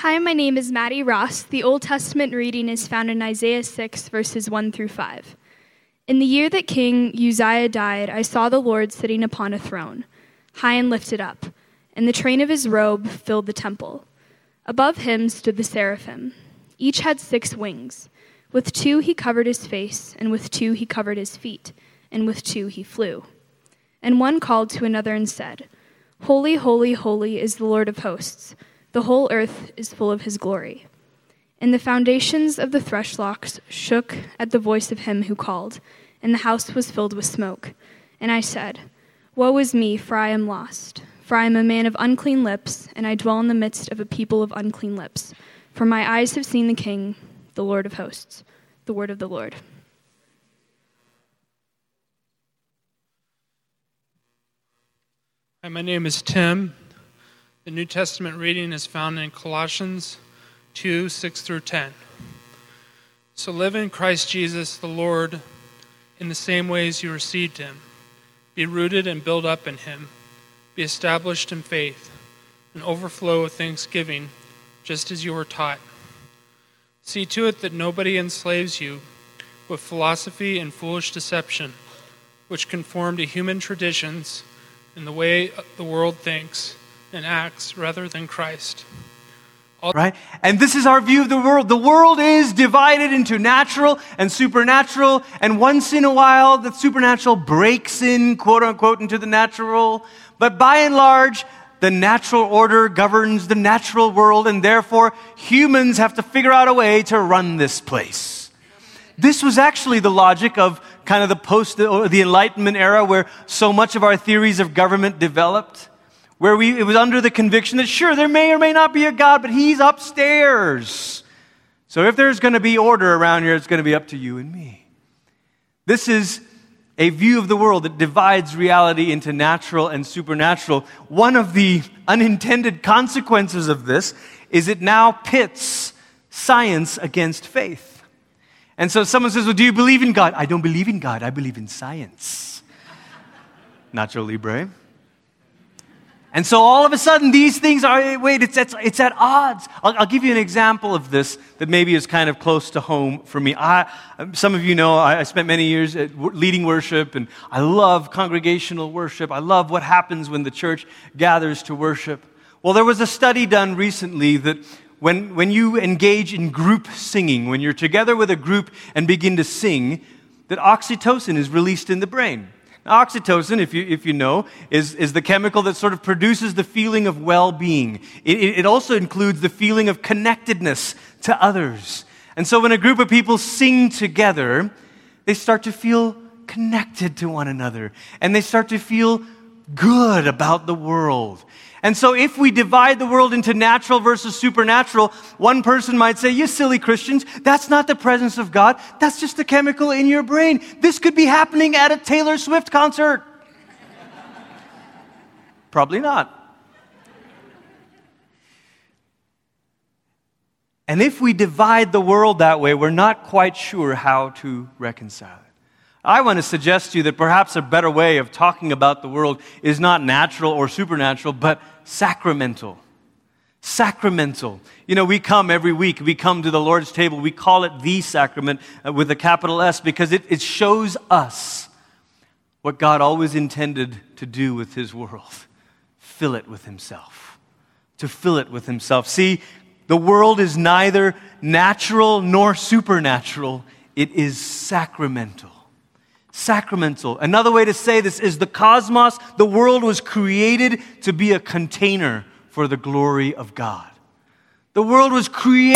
Hi, my name is Maddie Ross. The Old Testament reading is found in Isaiah 6, verses 1 through 5. In the year that King Uzziah died, I saw the Lord sitting upon a throne, high and lifted up, and the train of his robe filled the temple. Above him stood the seraphim. Each had six wings. With two he covered his face, and with two he covered his feet, and with two he flew. And one called to another and said, Holy, holy, holy is the Lord of hosts. The whole earth is full of his glory. And the foundations of the threshlock shook at the voice of him who called, and the house was filled with smoke. And I said, Woe is me, for I am lost. For I am a man of unclean lips, and I dwell in the midst of a people of unclean lips. For my eyes have seen the King, the Lord of hosts. The word of the Lord. Hi, my name is Tim. The New Testament reading is found in Colossians 2 6 through 10. So live in Christ Jesus the Lord in the same ways you received him. Be rooted and built up in him. Be established in faith, and overflow with thanksgiving, just as you were taught. See to it that nobody enslaves you with philosophy and foolish deception, which conform to human traditions and the way the world thinks and acts rather than Christ. All right? And this is our view of the world. The world is divided into natural and supernatural, and once in a while, the supernatural breaks in, quote unquote, into the natural. But by and large, the natural order governs the natural world, and therefore humans have to figure out a way to run this place. This was actually the logic of kind of the post, the Enlightenment era where so much of our theories of government developed where we, it was under the conviction that sure, there may or may not be a God, but He's upstairs. So if there's going to be order around here, it's going to be up to you and me. This is a view of the world that divides reality into natural and supernatural. One of the unintended consequences of this is it now pits science against faith. And so someone says, Well, do you believe in God? I don't believe in God, I believe in science. Nacho Libre. And so all of a sudden, these things are, wait, it's, it's, it's at odds. I'll, I'll, give you an example of this that maybe is kind of close to home for me. I, some of you know I, I spent many years leading worship, and I love congregational worship. I love what happens when the church gathers to worship. Well, there was a study done recently that when, when you engage in group singing, when you're together with a group and begin to sing, that oxytocin is released in the brain. Oxytocin, if you, if you know, is, is the chemical that sort of produces the feeling of well being. It, it also includes the feeling of connectedness to others. And so when a group of people sing together, they start to feel connected to one another and they start to feel good about the world. And so, if we divide the world into natural versus supernatural, one person might say, You silly Christians, that's not the presence of God. That's just a chemical in your brain. This could be happening at a Taylor Swift concert. Probably not. And if we divide the world that way, we're not quite sure how to reconcile it. I want to suggest to you that perhaps a better way of talking about the world is not natural or supernatural, but sacramental. Sacramental. You know, we come every week, we come to the Lord's table, we call it the sacrament uh, with a capital S because it, it shows us what God always intended to do with His world fill it with Himself. To fill it with Himself. See, the world is neither natural nor supernatural, it is sacramental sacramental. Another way to say this is the cosmos, the world was created to be a container for the glory of God. The world was created